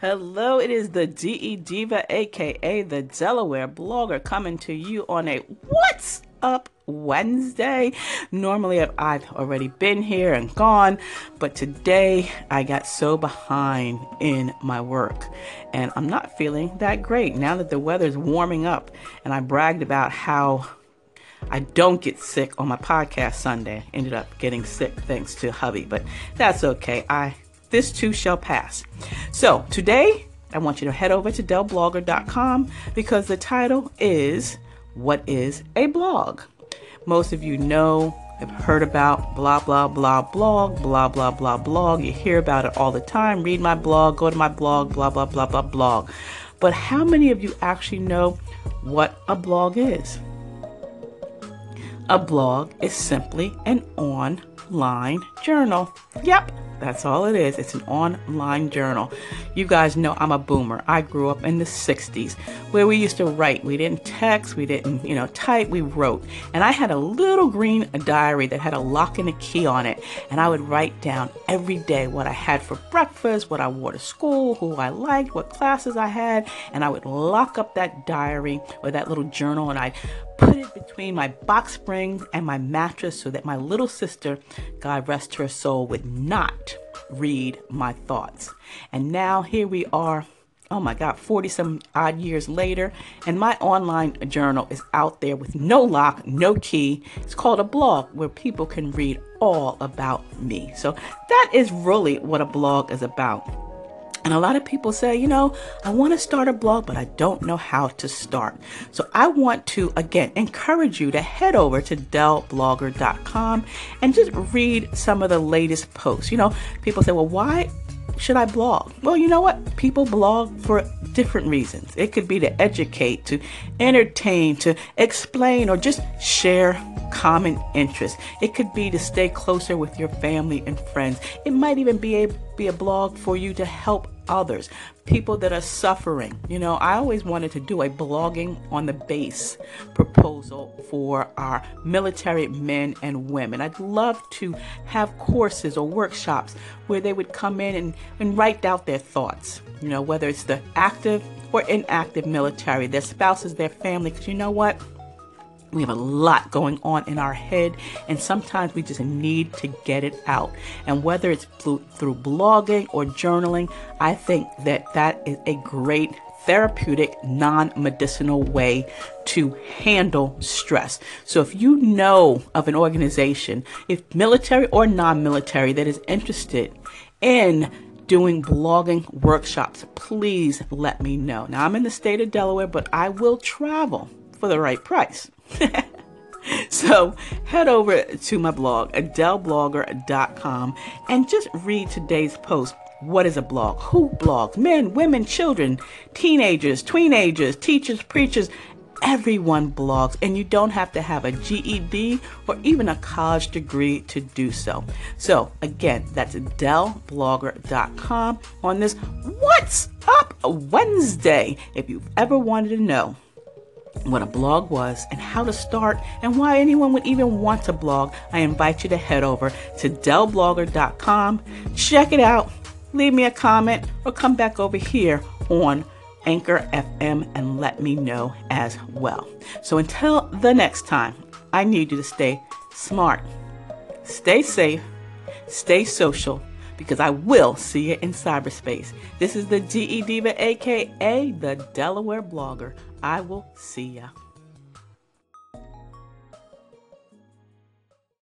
Hello, it is the DE Diva, aka the Delaware blogger, coming to you on a What's Up Wednesday. Normally, I've already been here and gone, but today I got so behind in my work and I'm not feeling that great now that the weather's warming up. And I bragged about how I don't get sick on my podcast Sunday. Ended up getting sick thanks to hubby, but that's okay. I this too shall pass. So today I want you to head over to delblogger.com because the title is What is a Blog? Most of you know, have heard about blah blah blah blog, blah blah blah blog. You hear about it all the time. Read my blog, go to my blog, blah blah blah blah blog. But how many of you actually know what a blog is? A blog is simply an online journal. Yep, that's all it is. It's an online journal. You guys know I'm a boomer. I grew up in the 60s where we used to write. We didn't text, we didn't, you know, type, we wrote. And I had a little green diary that had a lock and a key on it. And I would write down every day what I had for breakfast, what I wore to school, who I liked, what classes I had. And I would lock up that diary or that little journal and I'd put it between my box springs and my mattress so that my little sister, God rest her soul, would not read my thoughts. And now here we are, oh my God, 40 some odd years later, and my online journal is out there with no lock, no key. It's called a blog where people can read all about me. So that is really what a blog is about. And a lot of people say, you know, I want to start a blog, but I don't know how to start. So I want to, again, encourage you to head over to delblogger.com and just read some of the latest posts. You know, people say, well, why should I blog? Well, you know what? People blog for different reasons. It could be to educate, to entertain, to explain, or just share common interests. It could be to stay closer with your family and friends. It might even be a, be a blog for you to help others, people that are suffering. You know, I always wanted to do a blogging on the base proposal for our military men and women. I'd love to have courses or workshops where they would come in and, and write out their thoughts, you know, whether it's the active or inactive military, their spouses, their family, because you know what? We have a lot going on in our head, and sometimes we just need to get it out. And whether it's through, blogging or journaling, I think that that is a great therapeutic, non medicinal way to handle stress. So, if you know of an organization, if military or non military, that is interested in doing blogging workshops, please let me know. Now, I'm in the state of Delaware, but I will travel for the right price. so head over to my blog, delblogger.com, and just read today's post. What is a blog? Who blogs? Men, women, children, teenagers, teenagers, teachers, preachers. Everyone blogs, and you don't have to have a GED or even a college degree to do so. So, again, that's delblogger.com on this What's Up Wednesday. If you've ever wanted to know what a blog was and how to start and why anyone would even want to blog, I invite you to head over to delblogger.com, check it out, leave me a comment, or come back over here on Anchor FM and let me know as well. So until the next time, I need you to stay smart, stay safe, stay social, because I will see you in cyberspace. This is the DE Diva, aka the Delaware blogger. I will see ya.